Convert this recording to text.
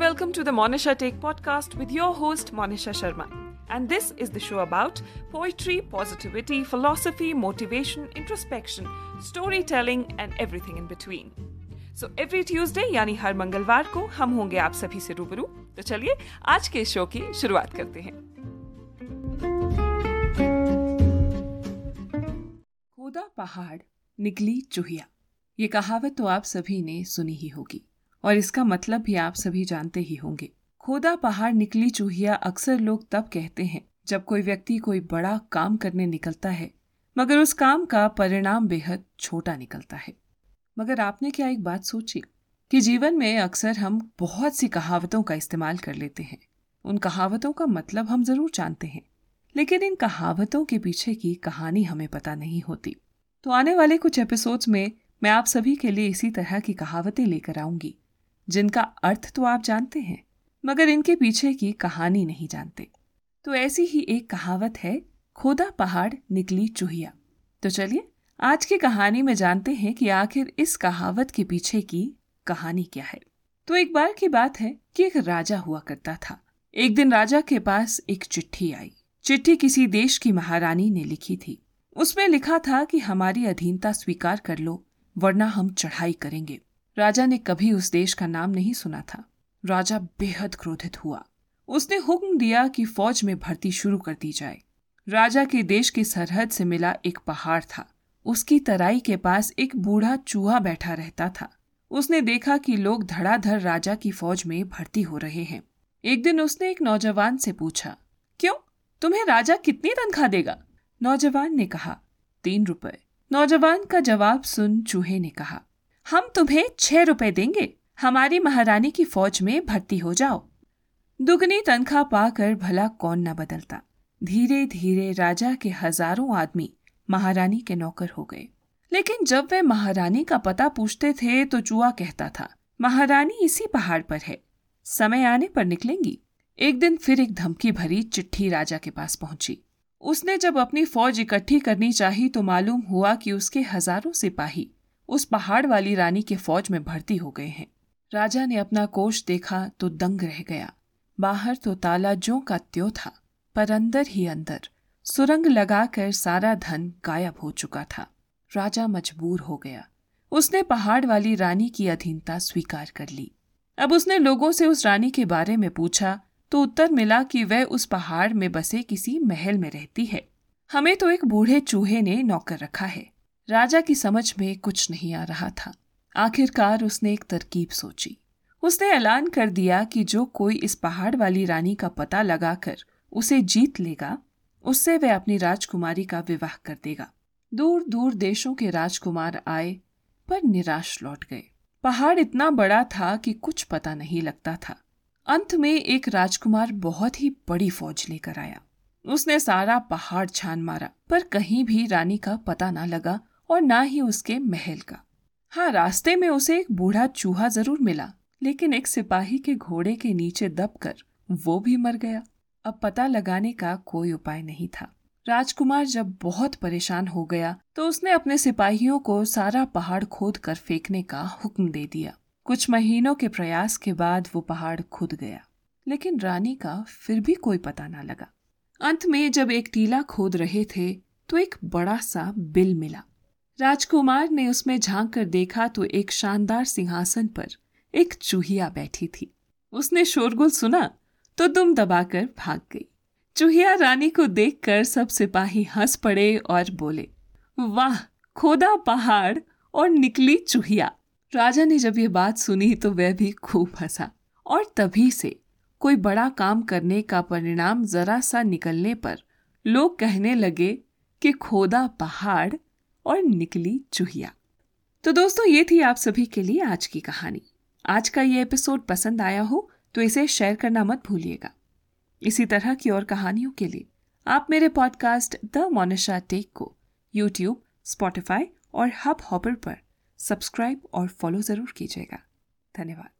welcome to the Monisha Take podcast with your host Monisha Sharma. And this is the show about poetry, positivity, philosophy, motivation, introspection, storytelling and everything in between. So every Tuesday यानी हर मंगलवार को हम होंगे आप सभी से रूबरू तो चलिए आज के शो की शुरुआत करते हैं खोदा पहाड़ निकली चूहिया ये कहावत तो आप सभी ने सुनी ही होगी और इसका मतलब भी आप सभी जानते ही होंगे। खोदा पहाड़ निकली चूहिया अक्सर लोग तब कहते हैं, जब कोई व्यक्ति कोई बड़ा काम करने निकलता है, मगर उस काम का परिणाम बेहद छोटा निकलता है। मगर आपने क्या एक बात सोची कि जीवन में अक्सर हम बहुत सी कहावतों का इस्तेमाल कर लेते हैं। उन कहावतों का मतलब हम ज़रूर जानते हैं, लेकिन इन कहावतों के पीछे की कहानी हमें पता नहीं होती। तो आने वाले कुछ एपिसोड्स में मैं आप सभी के लिए इसी तरह की कहावतें लेकर आऊँगी। जिनका अर्थ तो आप जानते हैं, मगर इनके पीछे की कहानी नहीं जानते। तो ऐसी ही एक कहावत है, खोदा पहाड़ निकली चूहिया। तो चलिए, आज की कहानी में जानते हैं कि आखिर इस कहावत के पीछे की कहानी क्या है। तो एक बार की बात है कि एक राजा हुआ करता था। एक दिन राजा के पास एक चिट्ठी आई। चिट्ठी किसी देश की महारानी ने लिखी थी। उसमें लिखा था कि हमारी अधीनता स्वीकार कर लो, वरना हम चढ़ाई करेंगे। राजा ने कभी उस देश का नाम नहीं सुना था। राजा बेहद क्रोधित हुआ। उसने हुक्म दिया कि फौज में भर्ती शुरू कर दी जाए। राजा के देश की सरहद से मिला एक पहाड़ था। उसकी तराई के पास एक बूढ़ा चूहा बैठा रहता था। उसने देखा कि लोग धड़ाधड़ राजा की फौज में भर्ती हो रहे हैं। एक दिन उसने एक नौजवान से पूछा, क्यों? तुम्हें राजा कितनी तनख्वाह देगा? नौजवान ने कहा, तीन रुपए। नौजवान का जवाब सुन चूहे ने कहा हम तुम्हें छह रुपए देंगे। हमारी महारानी की फौज में भर्ती हो जाओ। दुगनी तनख्वाह पाकर भला कौन न बदलता। धीरे धीरे राजा के हज़ारों आदमी महारानी के नौकर हो गए। लेकिन जब वे महारानी का पता पूछते थे तो चुआ कहता था, महारानी इसी पहाड़ पर है। समय आने पर निकलेंगी। एक दिन फिर एक धमकी भरी चिट्ठी राजा के पास पहुँची। उसने जब अपनी फौज इकट्ठी करनी चाही तो मालूम हुआ कि उसके हज़ारों सिपाही उस पहाड़ वाली रानी के फौज में भर्ती हो गए हैं। राजा ने अपना कोष देखा तो दंग रह गया। बाहर तो ताला जो का त्यो था, पर अंदर ही अंदर सुरंग लगाकर सारा धन गायब हो चुका था। राजा मजबूर हो गया। उसने पहाड़ वाली रानी की अधीनता स्वीकार कर ली। अब उसने लोगों से उस रानी के बारे में पूछा तो उत्तर मिला कि वह उस पहाड़ में बसे किसी महल में रहती है। हमें तो एक बूढ़े चूहे ने नौकर रखा है। राजा की समझ में कुछ नहीं आ रहा था। आखिरकार उसने एक तरकीब सोची। उसने ऐलान कर दिया कि जो कोई इस पहाड़ वाली रानी का पता लगाकर उसे जीत लेगा, उससे वह अपनी राजकुमारी का विवाह कर देगा। दूर दूर देशों के राजकुमार आए, पर निराश लौट गए। पहाड़ इतना बड़ा था कि कुछ पता नहीं लगता था। अंत में एक राजकुमार बहुत ही बड़ी फौज लेकर आया। उसने सारा पहाड़ छान मारा, पर कहीं भी रानी का पता न लगा और ना ही उसके महल का। हाँ रास्ते में उसे एक बूढ़ा चूहा ज़रूर मिला, लेकिन एक सिपाही के घोड़े के नीचे दबकर वो भी मर गया। अब पता लगाने का कोई उपाय नहीं था। राजकुमार जब बहुत परेशान हो गया तो उसने अपने सिपाहियों को सारा पहाड़ खोद कर फेंकने का हुक्म दे दिया। कुछ महीनों के प्रयास के बाद वो पहाड़ खुद गया, लेकिन रानी का फिर भी कोई पता ना लगा। अंत में जब एक टीला खोद रहे थे तो एक बड़ा सा बिल मिला। राजकुमार ने उसमें झाँक कर देखा तो एक शानदार सिंहासन पर एक चूहिया बैठी थी। उसने शोरगुल सुना तो दुम दबाकर भाग गई। चूहिया रानी को देखकर सब सिपाही हंस पड़े और बोले, वाह, खोदा पहाड़ और निकली चूहिया। राजा ने जब ये बात सुनी तो वह भी खूब हंसा और तभी से कोई बड़ा काम करने का परिणाम जरा सा निकलने पर लोग कहने लगे कि खोदा पहाड़ और निकली चूहिया। तो दोस्तों, ये थी आप सभी के लिए आज की कहानी। आज का ये एपिसोड पसंद आया हो तो इसे शेयर करना मत भूलिएगा। इसी तरह की और कहानियों के लिए आप मेरे पॉडकास्ट द मोनिशा टेक को यूट्यूब स्पॉटिफाई और हब हॉपर पर सब्सक्राइब और फॉलो ज़रूर कीजिएगा। धन्यवाद।